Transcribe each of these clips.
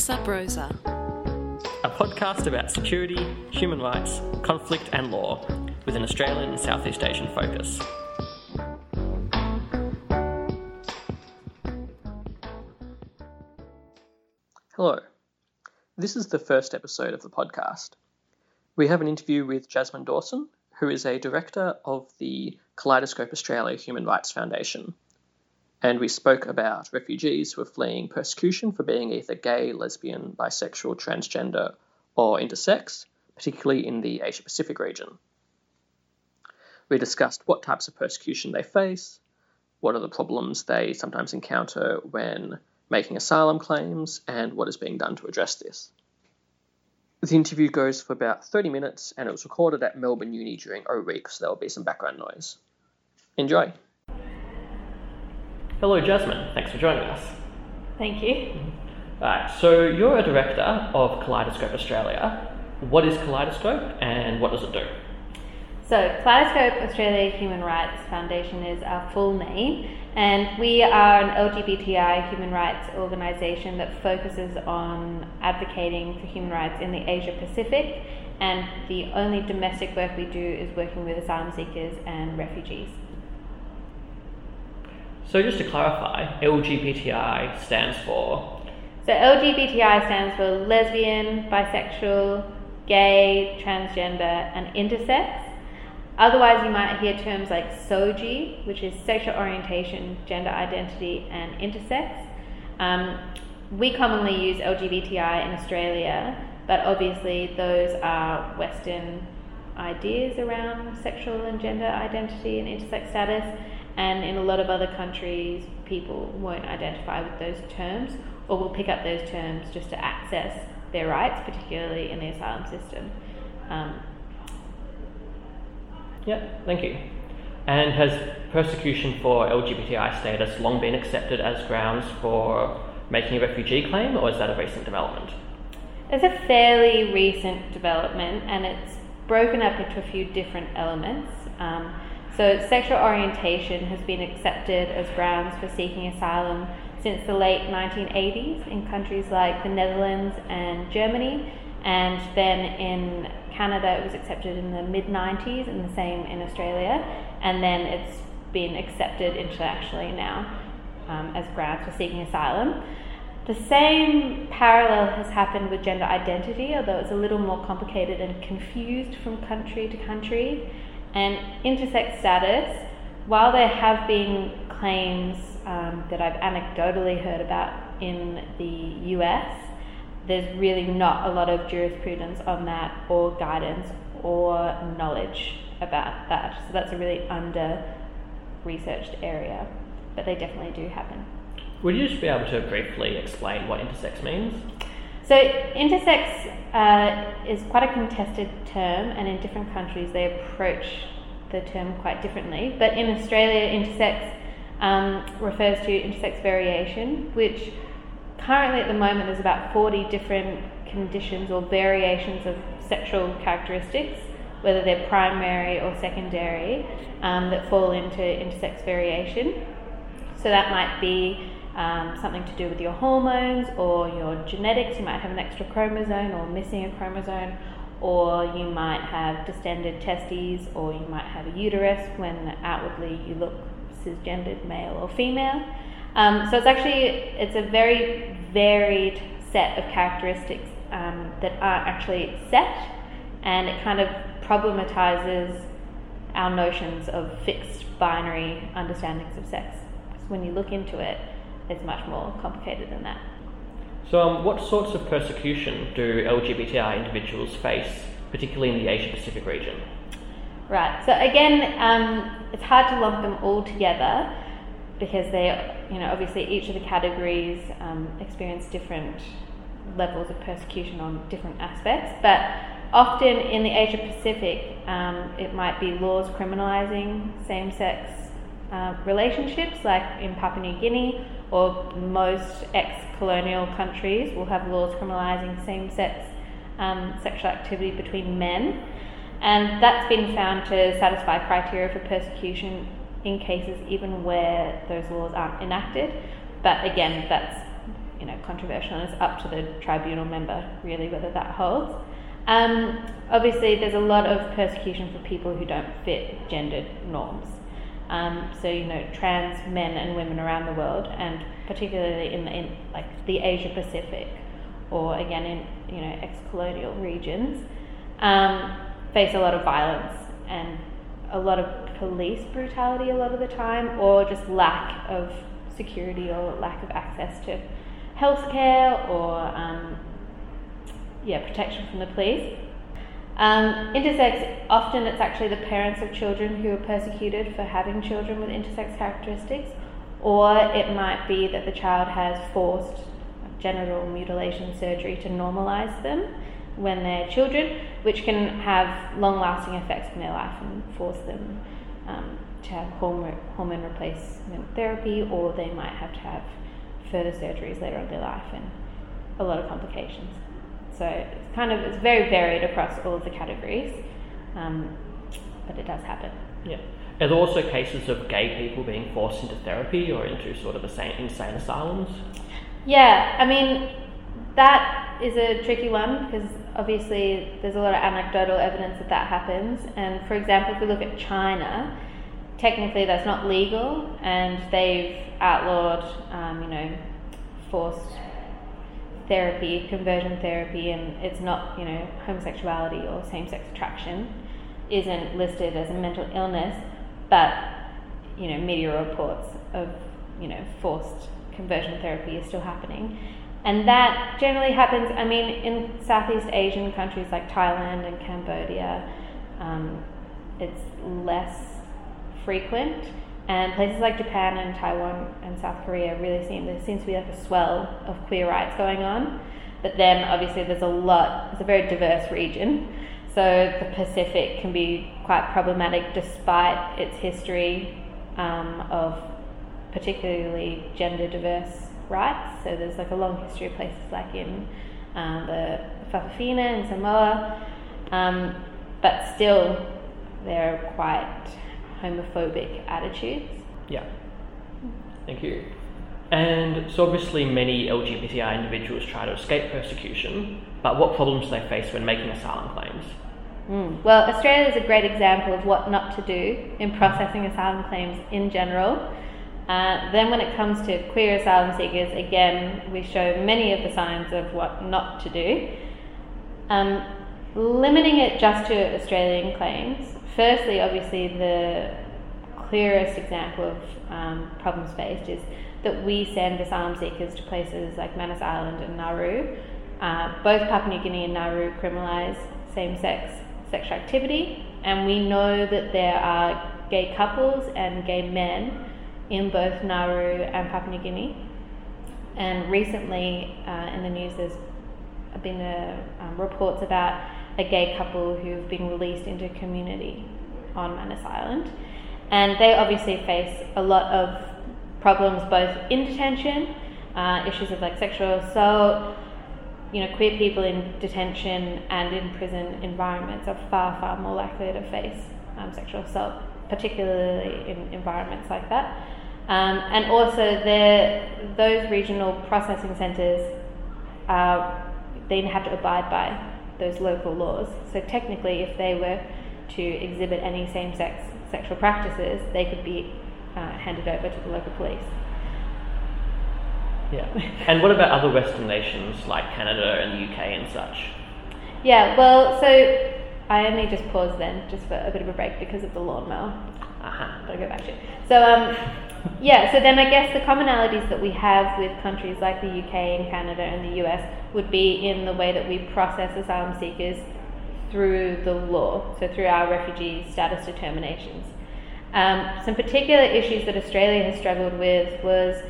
Officer Brosa. A podcast about security, human rights, conflict, and law with an Australian and Southeast Asian focus. Hello. This is the first episode of the podcast. We have an interview with Jasmine Dawson, who is a director of the Kaleidoscope Australia Human Rights Foundation and we spoke about refugees who are fleeing persecution for being either gay, lesbian, bisexual, transgender, or intersex, particularly in the Asia Pacific region. We discussed what types of persecution they face, what are the problems they sometimes encounter when making asylum claims, and what is being done to address this. The interview goes for about 30 minutes and it was recorded at Melbourne Uni during O Week, so there will be some background noise. Enjoy! Hello, Jasmine. Thanks for joining us. Thank you. Mm-hmm. Right, so you're a director of Kaleidoscope Australia. What is Kaleidoscope and what does it do? So, Kaleidoscope Australia Human Rights Foundation is our full name, and we are an LGBTI human rights organisation that focuses on advocating for human rights in the Asia Pacific, and the only domestic work we do is working with asylum seekers and refugees. So just to clarify, LGBTI stands for? So LGBTI stands for lesbian, bisexual, gay, transgender, and intersex. Otherwise, you might hear terms like SOGI, which is sexual orientation, gender identity, and intersex. Um, we commonly use LGBTI in Australia, but obviously those are Western ideas around sexual and gender identity and intersex status and in a lot of other countries, people won't identify with those terms or will pick up those terms just to access their rights, particularly in the asylum system. Um, yeah, thank you. And has persecution for LGBTI status long been accepted as grounds for making a refugee claim, or is that a recent development? It's a fairly recent development, and it's broken up into a few different elements. Um, so, sexual orientation has been accepted as grounds for seeking asylum since the late 1980s in countries like the Netherlands and Germany, and then in Canada it was accepted in the mid 90s, and the same in Australia, and then it's been accepted internationally now um, as grounds for seeking asylum. The same parallel has happened with gender identity, although it's a little more complicated and confused from country to country. And intersex status, while there have been claims um, that I've anecdotally heard about in the US, there's really not a lot of jurisprudence on that or guidance or knowledge about that. So that's a really under researched area, but they definitely do happen. Would you just be able to briefly explain what intersex means? So, intersex uh, is quite a contested term, and in different countries they approach the term quite differently. But in Australia, intersex um, refers to intersex variation, which currently at the moment there's about 40 different conditions or variations of sexual characteristics, whether they're primary or secondary, um, that fall into intersex variation. So that might be um, something to do with your hormones or your genetics. You might have an extra chromosome or missing a chromosome, or you might have distended testes, or you might have a uterus when outwardly you look cisgendered male or female. Um, so it's actually it's a very varied set of characteristics um, that aren't actually set, and it kind of problematizes our notions of fixed binary understandings of sex. Because when you look into it, it's much more complicated than that. So, um, what sorts of persecution do LGBTI individuals face, particularly in the Asia Pacific region? Right. So again, um, it's hard to lump them all together because they, you know, obviously each of the categories um, experience different levels of persecution on different aspects. But often in the Asia Pacific, um, it might be laws criminalising same-sex uh, relationships, like in Papua New Guinea, or most ex colonial countries will have laws criminalising same sex um, sexual activity between men. And that's been found to satisfy criteria for persecution in cases even where those laws aren't enacted. But again, that's you know controversial, and it's up to the tribunal member really whether that holds. Um, obviously, there's a lot of persecution for people who don't fit gendered norms. Um, so you know, trans men and women around the world, and particularly in, the, in like the Asia Pacific, or again in you know ex-colonial regions, um, face a lot of violence and a lot of police brutality a lot of the time, or just lack of security or lack of access to healthcare or um, yeah protection from the police. Um, intersex, often it's actually the parents of children who are persecuted for having children with intersex characteristics, or it might be that the child has forced genital mutilation surgery to normalize them when they're children, which can have long lasting effects in their life and force them um, to have hormone, hormone replacement therapy, or they might have to have further surgeries later on in their life and a lot of complications. So it's kind of it's very varied across all of the categories, um, but it does happen. Yeah. Are there also cases of gay people being forced into therapy or into sort of insane, insane asylums? Yeah, I mean that is a tricky one because obviously there's a lot of anecdotal evidence that that happens. And for example, if we look at China, technically that's not legal, and they've outlawed, um, you know, forced therapy, conversion therapy, and it's not, you know, homosexuality or same-sex attraction isn't listed as a mental illness, but you know, media reports of you know forced conversion therapy is still happening. And that generally happens, I mean, in Southeast Asian countries like Thailand and Cambodia, um, it's less frequent. And places like Japan and Taiwan and South Korea really seem, there seems to be like a swell of queer rights going on. But then obviously there's a lot, it's a very diverse region. So the Pacific can be quite problematic despite its history um, of particularly gender diverse rights. So there's like a long history of places like in um, the Fa'afafine and Samoa, um, but still they're quite homophobic attitudes. Yeah. Thank you. And so obviously many LGBTI individuals try to escape persecution, but what problems do they face when making asylum claims? Mm. Well, Australia is a great example of what not to do in processing asylum claims in general. Uh, then, when it comes to queer asylum seekers, again, we show many of the signs of what not to do. Um, limiting it just to Australian claims, firstly, obviously, the clearest example of um, problems faced is that we send asylum seekers to places like Manus Island and Nauru. Uh, both Papua New Guinea and Nauru criminalise same sex sexual activity, and we know that there are gay couples and gay men in both Nauru and Papua New Guinea. And recently, uh, in the news, there's been a, um, reports about a gay couple who've been released into community on Manus Island. And they obviously face a lot of problems both in detention, uh, issues of like sexual assault, you know, queer people in detention and in prison environments are far, far more likely to face um, sexual assault, particularly in environments like that. Um, and also, those regional processing centres, uh, they have to abide by those local laws. So technically, if they were to exhibit any same-sex sexual practices, they could be uh, handed over to the local police. Yeah. And what about other Western nations like Canada and the UK and such? Yeah, well, so I only just paused then, just for a bit of a break because of the lawnmower. Uh-huh. Gotta go back to it. So, um, yeah, so then I guess the commonalities that we have with countries like the UK and Canada and the US would be in the way that we process asylum seekers through the law, so through our refugee status determinations. Um, some particular issues that Australia has struggled with was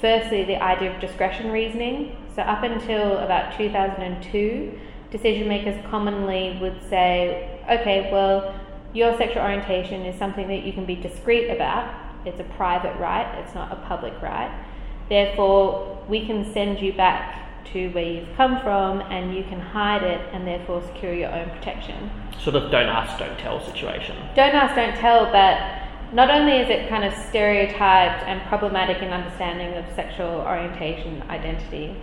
firstly the idea of discretion reasoning. So, up until about 2002, decision makers commonly would say, okay, well, your sexual orientation is something that you can be discreet about. It's a private right, it's not a public right. Therefore, we can send you back to where you've come from and you can hide it and therefore secure your own protection. Sort of don't ask, don't tell situation. Don't ask, don't tell, but not only is it kind of stereotyped and problematic in understanding of sexual orientation, identity,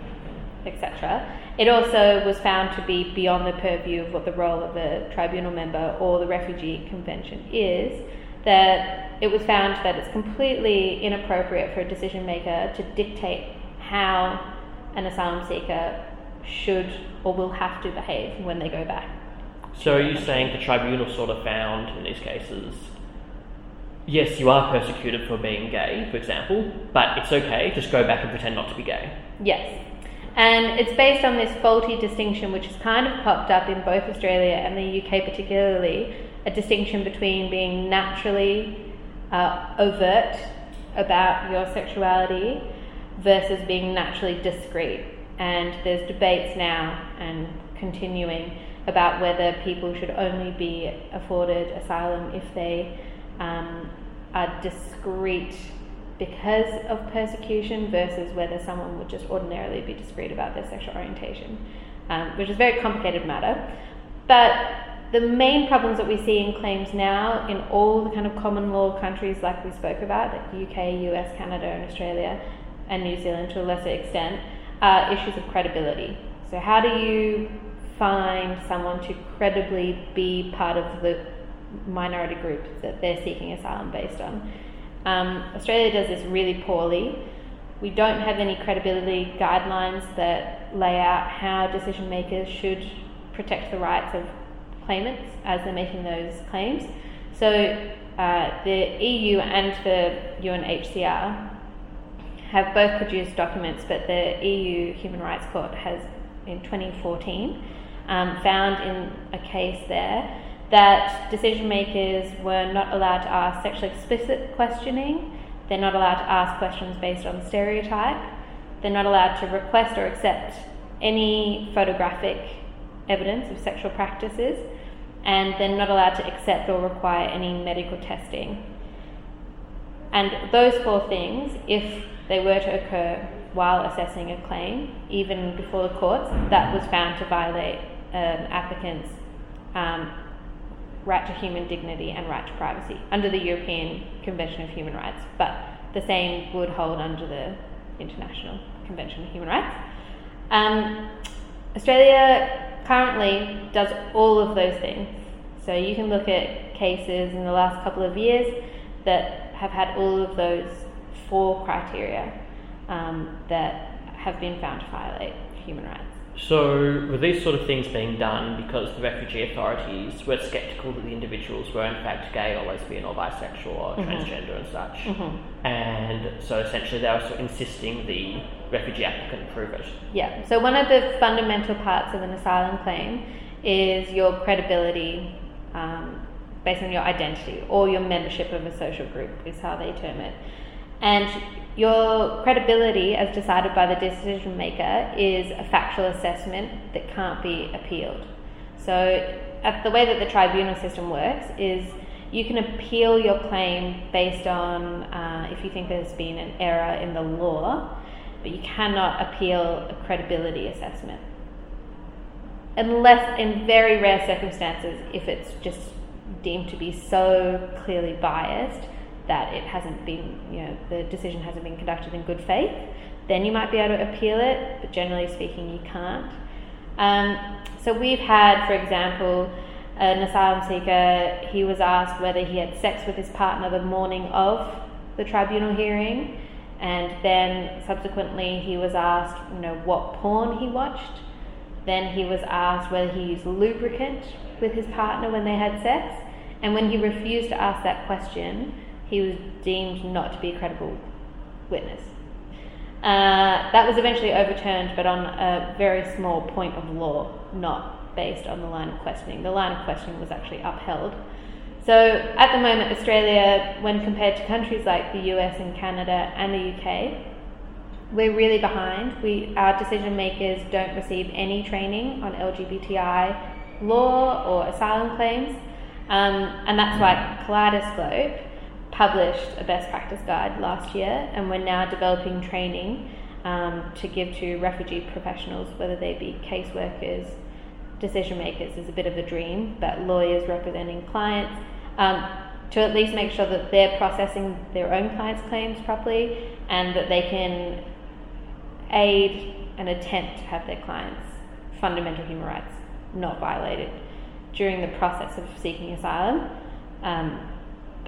etc., it also was found to be beyond the purview of what the role of a tribunal member or the refugee convention is. That it was found that it's completely inappropriate for a decision maker to dictate how an asylum seeker should or will have to behave when they go back. So are you saying the tribunal sort of found in these cases, yes, you are persecuted for being gay, for example, but it's okay, just go back and pretend not to be gay? Yes. And it's based on this faulty distinction, which has kind of popped up in both Australia and the UK, particularly a distinction between being naturally uh, overt about your sexuality versus being naturally discreet. And there's debates now and continuing about whether people should only be afforded asylum if they um, are discreet because of persecution versus whether someone would just ordinarily be discreet about their sexual orientation, um, which is a very complicated matter. But the main problems that we see in claims now in all the kind of common law countries like we spoke about, like UK, US, Canada, and Australia, and New Zealand to a lesser extent, are issues of credibility. So, how do you find someone to credibly be part of the minority group that they're seeking asylum based on? Um, Australia does this really poorly. We don't have any credibility guidelines that lay out how decision makers should protect the rights of claimants as they're making those claims. So uh, the EU and the UNHCR have both produced documents, but the EU Human Rights Court has, in 2014, um, found in a case there that decision makers were not allowed to ask sexually explicit questioning, they're not allowed to ask questions based on stereotype, they're not allowed to request or accept any photographic evidence of sexual practices, and they're not allowed to accept or require any medical testing. And those four things, if they were to occur while assessing a claim, even before the courts, that was found to violate an applicant's um, right to human dignity and right to privacy under the European Convention of Human Rights. But the same would hold under the International Convention of Human Rights. Um, Australia currently does all of those things. So you can look at cases in the last couple of years that have had all of those four criteria um, that have been found to violate human rights. So, were these sort of things being done because the refugee authorities were sceptical that the individuals were in fact gay or lesbian or bisexual or mm-hmm. transgender and such? Mm-hmm. And so essentially they were sort of insisting the refugee applicant prove it. Yeah, so one of the fundamental parts of an asylum claim is your credibility um, based on your identity or your membership of a social group, is how they term it. And your credibility, as decided by the decision maker, is a factual assessment that can't be appealed. So, the way that the tribunal system works is you can appeal your claim based on uh, if you think there's been an error in the law, but you cannot appeal a credibility assessment. Unless, in very rare circumstances, if it's just deemed to be so clearly biased that it hasn't been, you know, the decision hasn't been conducted in good faith, then you might be able to appeal it, but generally speaking, you can't. Um, so we've had, for example, an asylum seeker, he was asked whether he had sex with his partner the morning of the tribunal hearing, and then subsequently he was asked, you know, what porn he watched. Then he was asked whether he used lubricant with his partner when they had sex, and when he refused to ask that question, he was deemed not to be a credible witness. Uh, that was eventually overturned, but on a very small point of law, not based on the line of questioning. The line of questioning was actually upheld. So at the moment, Australia, when compared to countries like the US and Canada and the UK, we're really behind. We, our decision makers don't receive any training on LGBTI law or asylum claims, um, and that's why Kaleidoscope published a best practice guide last year, and we're now developing training um, to give to refugee professionals, whether they be caseworkers, decision makers is a bit of a dream, but lawyers representing clients, um, to at least make sure that they're processing their own clients' claims properly and that they can aid and attempt to have their clients' fundamental human rights not violated during the process of seeking asylum. Um,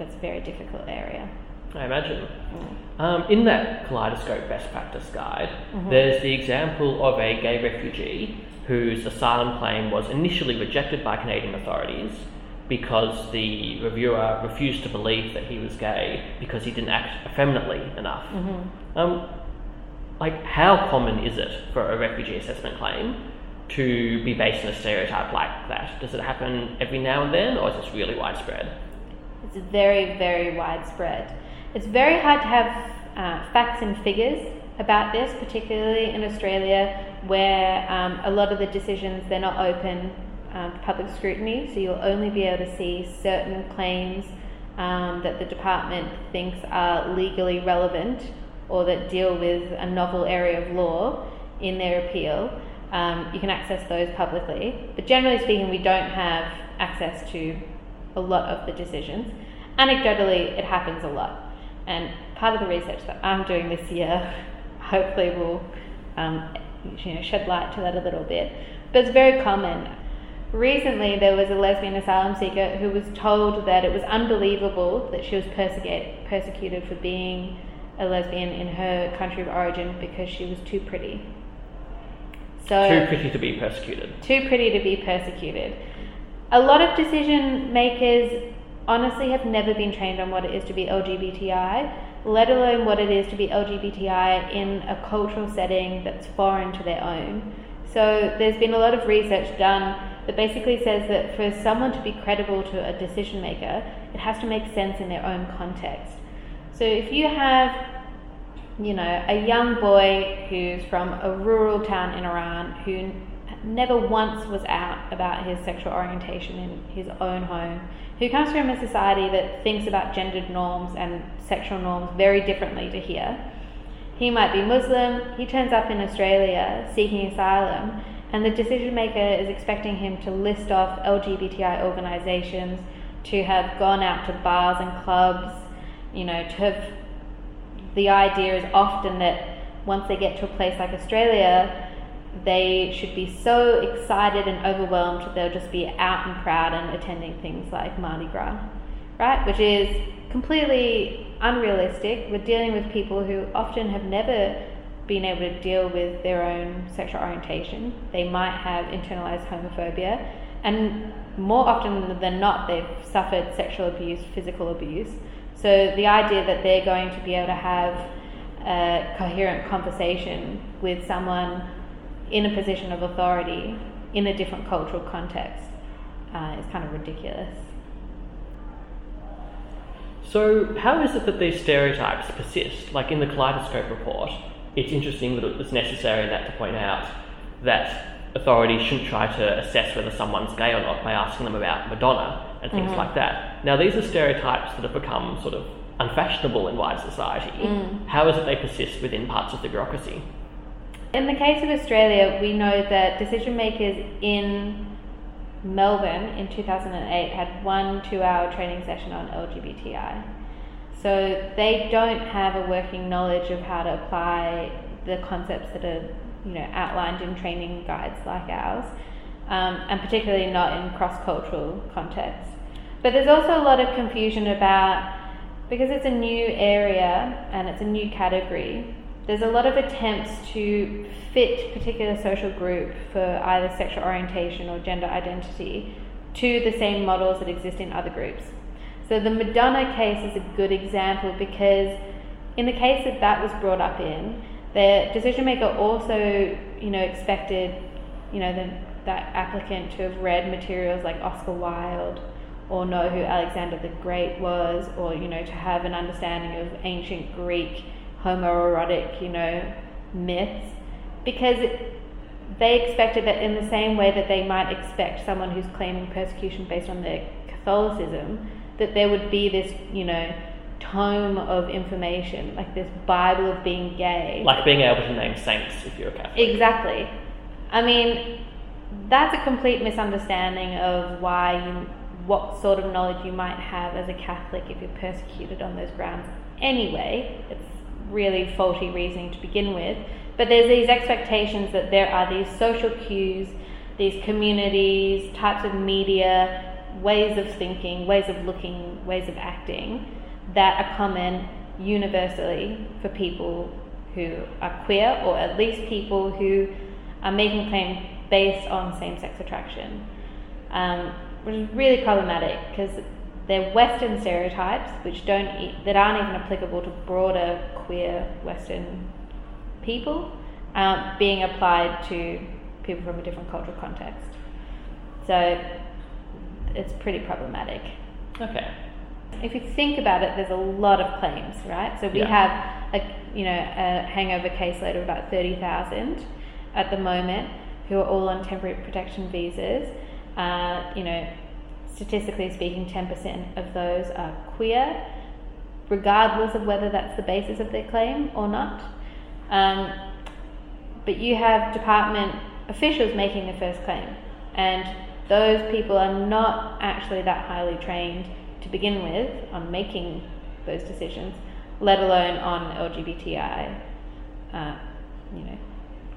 it's a very difficult area. I imagine. Um, in that Kaleidoscope Best Practice Guide, there's the example of a gay refugee whose asylum claim was initially rejected by Canadian authorities because the reviewer refused to believe that he was gay because he didn't act effeminately enough. Um, like, how common is it for a refugee assessment claim to be based on a stereotype like that? Does it happen every now and then, or is this really widespread? It's very, very widespread. It's very hard to have uh, facts and figures about this, particularly in Australia, where um, a lot of the decisions they're not open um, to public scrutiny. So you'll only be able to see certain claims um, that the department thinks are legally relevant or that deal with a novel area of law in their appeal. Um, you can access those publicly, but generally speaking, we don't have access to a lot of the decisions. Anecdotally, it happens a lot. And part of the research that I'm doing this year hopefully will um, you know, shed light to that a little bit. But it's very common. Recently, there was a lesbian asylum seeker who was told that it was unbelievable that she was persecute, persecuted for being a lesbian in her country of origin because she was too pretty. So Too pretty to be persecuted. too pretty to be persecuted. A lot of decision makers honestly have never been trained on what it is to be LGBTI, let alone what it is to be LGBTI in a cultural setting that's foreign to their own. So there's been a lot of research done that basically says that for someone to be credible to a decision maker, it has to make sense in their own context. So if you have you know, a young boy who's from a rural town in Iran who never once was out about his sexual orientation in his own home, who comes from a society that thinks about gendered norms and sexual norms very differently to here. He might be Muslim, he turns up in Australia seeking asylum, and the decision maker is expecting him to list off LGBTI organisations, to have gone out to bars and clubs, you know, to have the idea is often that once they get to a place like Australia, they should be so excited and overwhelmed they'll just be out and proud and attending things like Mardi Gras, right? Which is completely unrealistic. We're dealing with people who often have never been able to deal with their own sexual orientation. They might have internalized homophobia, and more often than not, they've suffered sexual abuse, physical abuse. So the idea that they're going to be able to have a coherent conversation with someone in a position of authority in a different cultural context uh, is kind of ridiculous. So, how is it that these stereotypes persist? Like in the Kaleidoscope report, it's interesting that it was necessary in that to point out that authorities shouldn't try to assess whether someone's gay or not by asking them about Madonna and things like that. Now, these are stereotypes that have become sort of unfashionable in wide society. How is it they persist within parts of the bureaucracy? In the case of Australia, we know that decision makers in Melbourne in 2008 had one two hour training session on LGBTI. So they don't have a working knowledge of how to apply the concepts that are you know outlined in training guides like ours, um, and particularly not in cross cultural contexts. But there's also a lot of confusion about because it's a new area and it's a new category. There's a lot of attempts to fit particular social group for either sexual orientation or gender identity to the same models that exist in other groups. So the Madonna case is a good example because in the case that that was brought up in, the decision maker also, you know, expected, you know, the, that applicant to have read materials like Oscar Wilde or know who Alexander the Great was, or you know, to have an understanding of ancient Greek homoerotic, you know, myths, because they expected that in the same way that they might expect someone who's claiming persecution based on their Catholicism, that there would be this, you know, tome of information, like this Bible of being gay. Like being able to name saints if you're a Catholic. Exactly. I mean, that's a complete misunderstanding of why you what sort of knowledge you might have as a Catholic if you're persecuted on those grounds anyway. It's really faulty reasoning to begin with. But there's these expectations that there are these social cues, these communities, types of media, ways of thinking, ways of looking, ways of acting that are common universally for people who are queer, or at least people who are making claims based on same sex attraction, um, which is really problematic because they're Western stereotypes which don't that aren't even applicable to broader queer Western people um, being applied to people from a different cultural context. So it's pretty problematic. Okay. If you think about it, there's a lot of claims, right? So we Yeah. have a you know a hangover caseload of about thirty thousand at the moment who are all on temporary protection visas. Uh, you know, statistically speaking, ten percent of those are queer, regardless of whether that's the basis of their claim or not. Um, but you have department officials making the first claim, and those people are not actually that highly trained to begin with on making those decisions, let alone on LGBTI, uh, you know,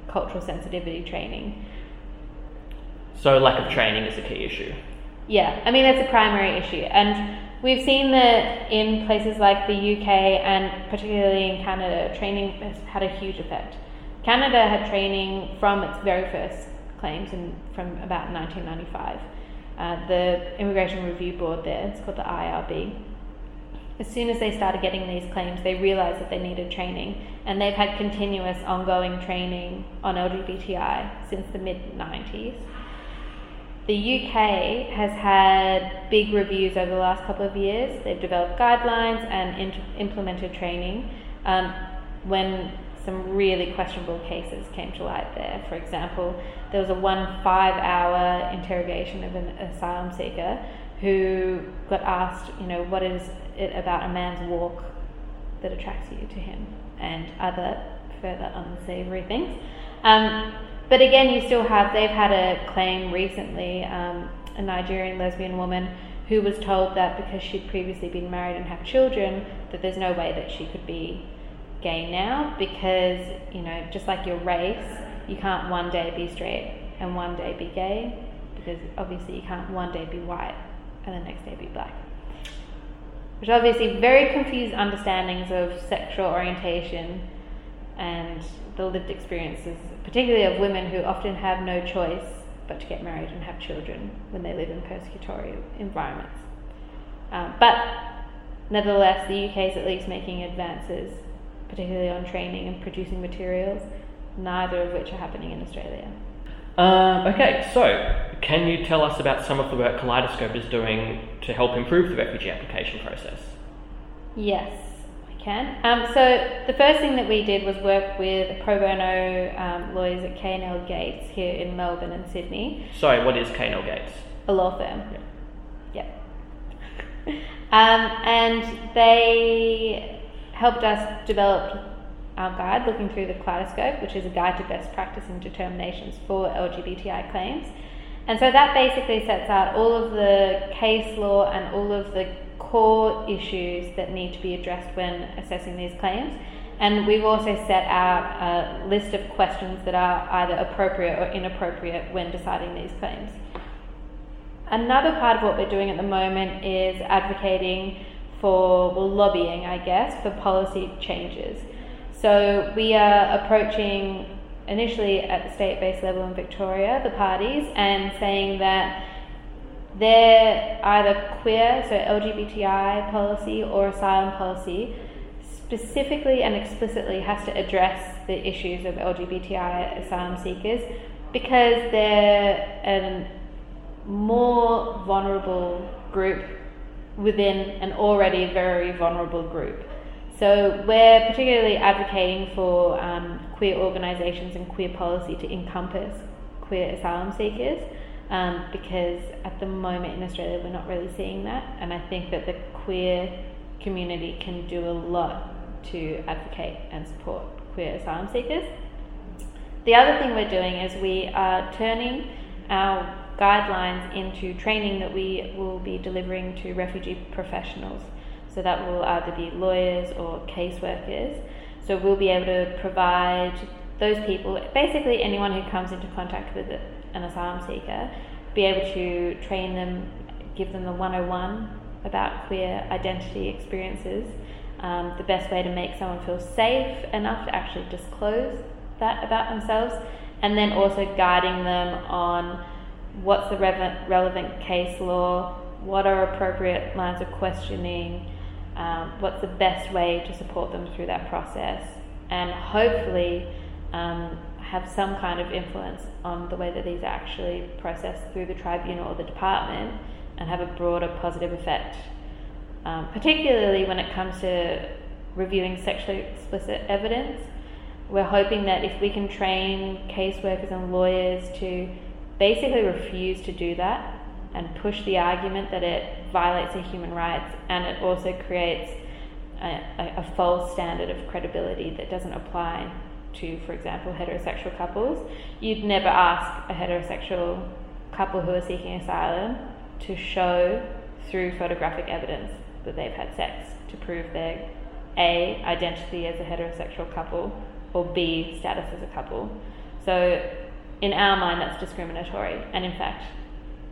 cultural sensitivity training. So lack of training is a key issue. Yeah, I mean that's a primary issue, and we've seen that in places like the UK and particularly in Canada, training has had a huge effect. Canada had training from its very first claims in, from about 1995. Uh, the Immigration Review Board there, it's called the IRB. As soon as they started getting these claims, they realised that they needed training, and they've had continuous ongoing training on LGBTI since the mid 90s. The UK has had big reviews over the last couple of years. They've developed guidelines and int- implemented training um, when some really questionable cases came to light there. For example, there was a one five hour interrogation of an asylum seeker who got asked, you know, what is it about a man's walk that attracts you to him and other further unsavory things. Um, but again, you still have, they've had a claim recently, um, a Nigerian lesbian woman who was told that because she'd previously been married and have children, that there's no way that she could be gay now because, you know, just like your race, you can't one day be straight and one day be gay because obviously you can't one day be white and the next day be black. Which obviously very confused understandings of sexual orientation and the lived experiences, particularly of women who often have no choice but to get married and have children when they live in persecutory environments. Um, but nevertheless, the UK is at least making advances, particularly on training and producing materials, neither of which are happening in Australia. Um, okay, so can you tell us about some of the work Kaleidoscope is doing to help improve the refugee application process? Yes, can. Um, so the first thing that we did was work with pro bono um, lawyers at K&L Gates here in Melbourne and Sydney, Sorry, what is K&L Gates? a law firm. Yep. um, and they helped us develop our guide, looking through the Kaleidoscope, which is a guide to best practice and determinations for LGBTI claims. And so that basically sets out all of the case law and all of the core issues that need to be addressed when assessing these claims. And we've also set out a list of questions that are either appropriate or inappropriate when deciding these claims. Another part of what we're doing at the moment is advocating for, well, lobbying, I guess, for policy changes. So we are approaching initially at the state based level in Victoria, the parties, and saying that their either queer, so LGBTI policy or asylum policy, specifically and explicitly has to address the issues of LGBTI asylum seekers because they're a more vulnerable group within an already very vulnerable group. So we're particularly advocating for um, queer organisations and queer policy to encompass queer asylum seekers um, because at the moment in Australia we're not really seeing that, and I think that the queer community can do a lot to advocate and support queer asylum seekers. The other thing we're doing is we are turning our guidelines into training that we will be delivering to refugee professionals. So that will either be lawyers or caseworkers. So we'll be able to provide those people, basically anyone who comes into contact with an asylum seeker, be able to train them, give them the 101 about queer identity experiences, um, the best way to make someone feel safe enough to actually disclose that about themselves, and then also guiding them on what's the relevant case law, what are appropriate lines of questioning, um, what's the best way to support them through that process, and hopefully um, have some kind of influence on the way that these are actually processed through the tribunal or the department and have a broader positive effect, um, particularly when it comes to reviewing sexually explicit evidence. We're hoping that if we can train caseworkers and lawyers to basically refuse to do that and push the argument that it violates their human rights and it also creates a, a, false standard of credibility that doesn't apply to, for example, heterosexual couples. You'd never ask a heterosexual couple who are seeking asylum to show through photographic evidence that they've had sex to prove their A, identity as a heterosexual couple, or B, status as a couple. So, in our mind, that's discriminatory, and in fact,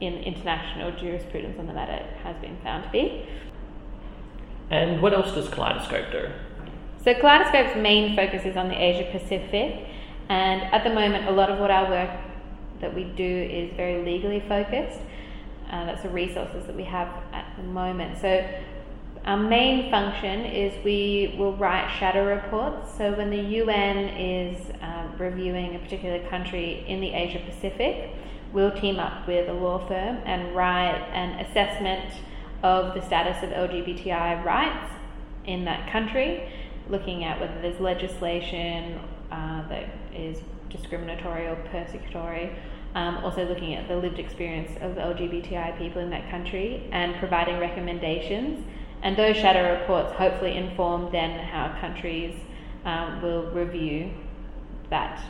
in international jurisprudence on the matter, it has been found to be. And what else does Kaleidoscope do? So, Kaleidoscope's main focus is on the Asia Pacific, and at the moment, a lot of what our work that we do is very legally focused. Uh, that's the resources that we have at the moment. So, our main function is we will write shadow reports. So, when the UN is uh, reviewing a particular country in the Asia Pacific, we'll team up with a law firm and write an assessment of the status of LGBTI rights in that country, looking at whether there's legislation uh, that is discriminatory or persecutory um, also looking at the lived experience of LGBTI people in that country and providing recommendations. And those shadow reports hopefully inform then how countries um, will review that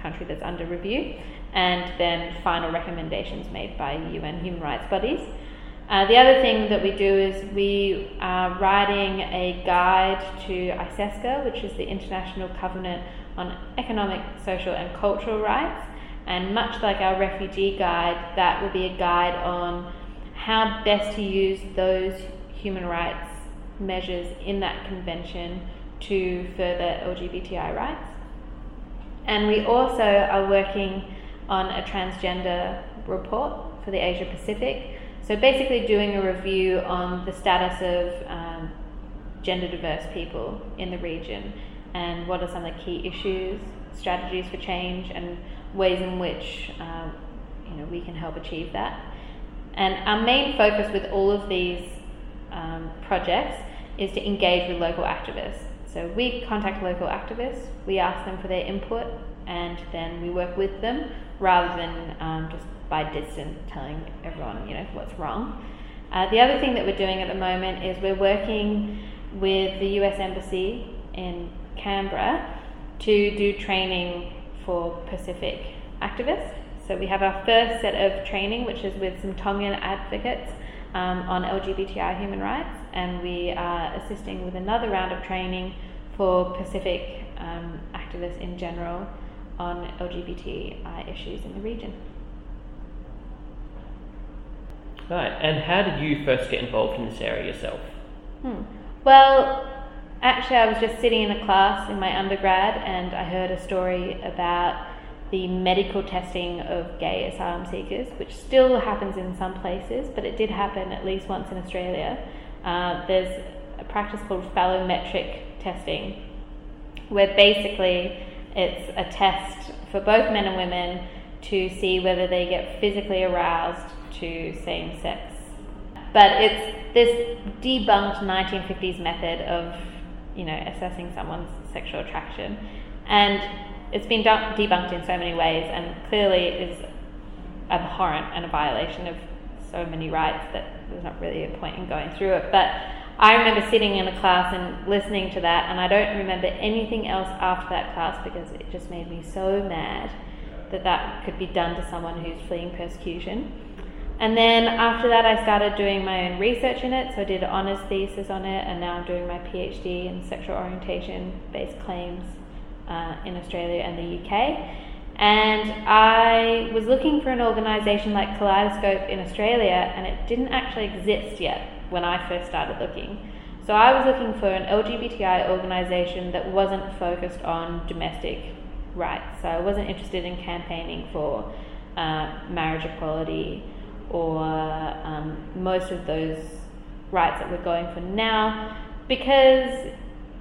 country that's under review and then final recommendations made by UN human rights bodies. Uh, the other thing that we do is we are writing a guide to ICESCR, which is the International Covenant on Economic, Social and Cultural Rights. And much like our refugee guide, that will be a guide on how best to use those human rights measures in that convention to further LGBTI rights. And we also are working on a transgender report for the Asia Pacific. So basically, doing a review on the status of um, gender diverse people in the region and what are some of the key issues, strategies for change, and ways in which um, you know we can help achieve that. And our main focus with all of these um, projects is to engage with local activists. So we contact local activists, we ask them for their input, and then we work with them rather than um, just by distance telling everyone you know what's wrong. Uh, the other thing that we're doing at the moment is we're working with the US Embassy in Canberra to do training for Pacific activists. So we have our first set of training, which is with some Tongan advocates um, on LGBTI human rights, and we are assisting with another round of training for Pacific um, activists in general on LGBTI issues in the region. Right, and how did you first get involved in this area yourself? Hmm. Well, Actually, I was just sitting in a class in my undergrad and I heard a story about the medical testing of gay asylum seekers, which still happens in some places, but it did happen at least once in Australia. Uh, there's a practice called phallometric testing, where basically it's a test for both men and women to see whether they get physically aroused to same sex. But it's this debunked 1950s method of you know, assessing someone's sexual attraction. And it's been debunked in so many ways and clearly is abhorrent and a violation of so many rights that there's not really a point in going through it. But I remember sitting in a class and listening to that, and I don't remember anything else after that class because it just made me so mad. that that could be done to someone who's fleeing persecution. And then after that, I started doing my own research in it. So I did an honours thesis on it, and now I'm doing my PhD in sexual orientation based claims uh, in Australia and the UK. And I was looking for an organisation like Kaleidoscope in Australia, and it didn't actually exist yet when I first started looking. So I was looking for an LGBTI organisation that wasn't focused on domestic rights. So I wasn't interested in campaigning for uh, marriage equality or um, most of those rights that we're going for now, because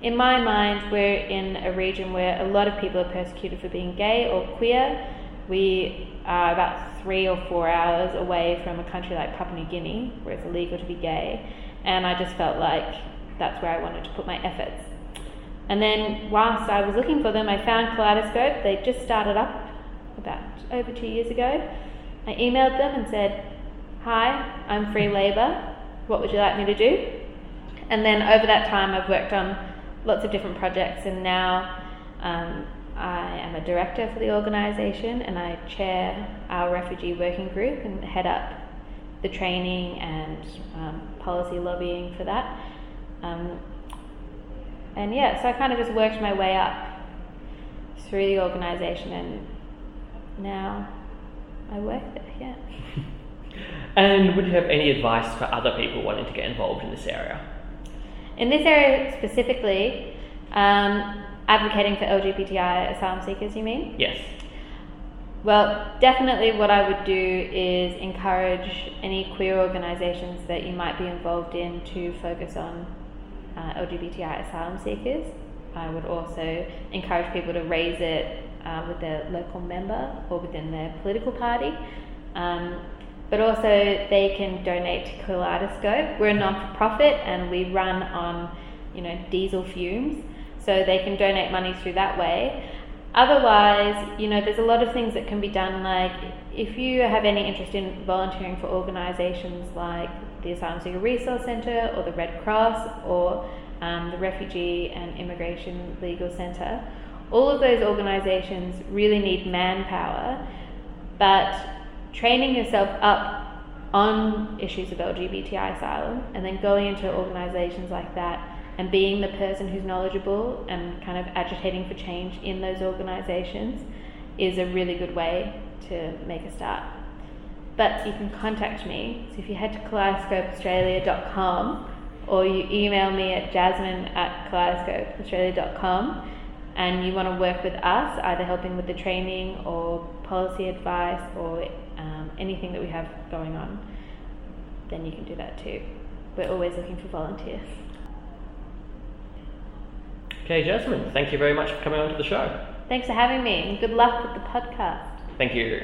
in my mind, we're in a region where a lot of people are persecuted for being gay or queer. We are about three or four hours away from a country like Papua New Guinea, where it's illegal to be gay, and I just felt like that's where I wanted to put my efforts. And then, whilst I was looking for them, I found Kaleidoscope. They just started up about over two years ago. I emailed them and said, Hi, I'm free labour. What would you like me to do? And then over that time, I've worked on lots of different projects, and now um, I am a director for the organisation and I chair our refugee working group and head up the training and um, policy lobbying for that. Um, and yeah, so I kind of just worked my way up through the organisation and now I work there, yeah. And would you have any advice for other people wanting to get involved in this area? In this area specifically, um, advocating for LGBTI asylum seekers, you mean? Yes. Well, definitely what I would do is encourage any queer organisations that you might be involved in to focus on uh, LGBTI asylum seekers. I would also encourage people to raise it uh, with their local member or within their political party. Um, but also they can donate to Kaleidoscope. We're a non-for-profit and we run on, you know, diesel fumes, so they can donate money through that way. Otherwise, you know, there's a lot of things that can be done. Like if you have any interest in volunteering for organisations like the Asylum Seeker Resource Centre or the Red Cross or um, the Refugee and Immigration Legal Centre, all of those organisations really need manpower, but training yourself up on issues of LGBTI asylum and then going into organisations like that and being the person who's knowledgeable and kind of agitating for change in those organisations is a really good way to make a start. But you can contact me. So if you head to kaleidoscopeaustralia.com or you email me at jasmine at kaleidoscopeaustralia.com and you want to work with us, either helping with the training or policy advice or um, anything that we have going on, then you can do that too. We're always looking for volunteers. Okay, Jasmine, thank you very much for coming on to the show. Thanks for having me and good luck with the podcast. Thank you.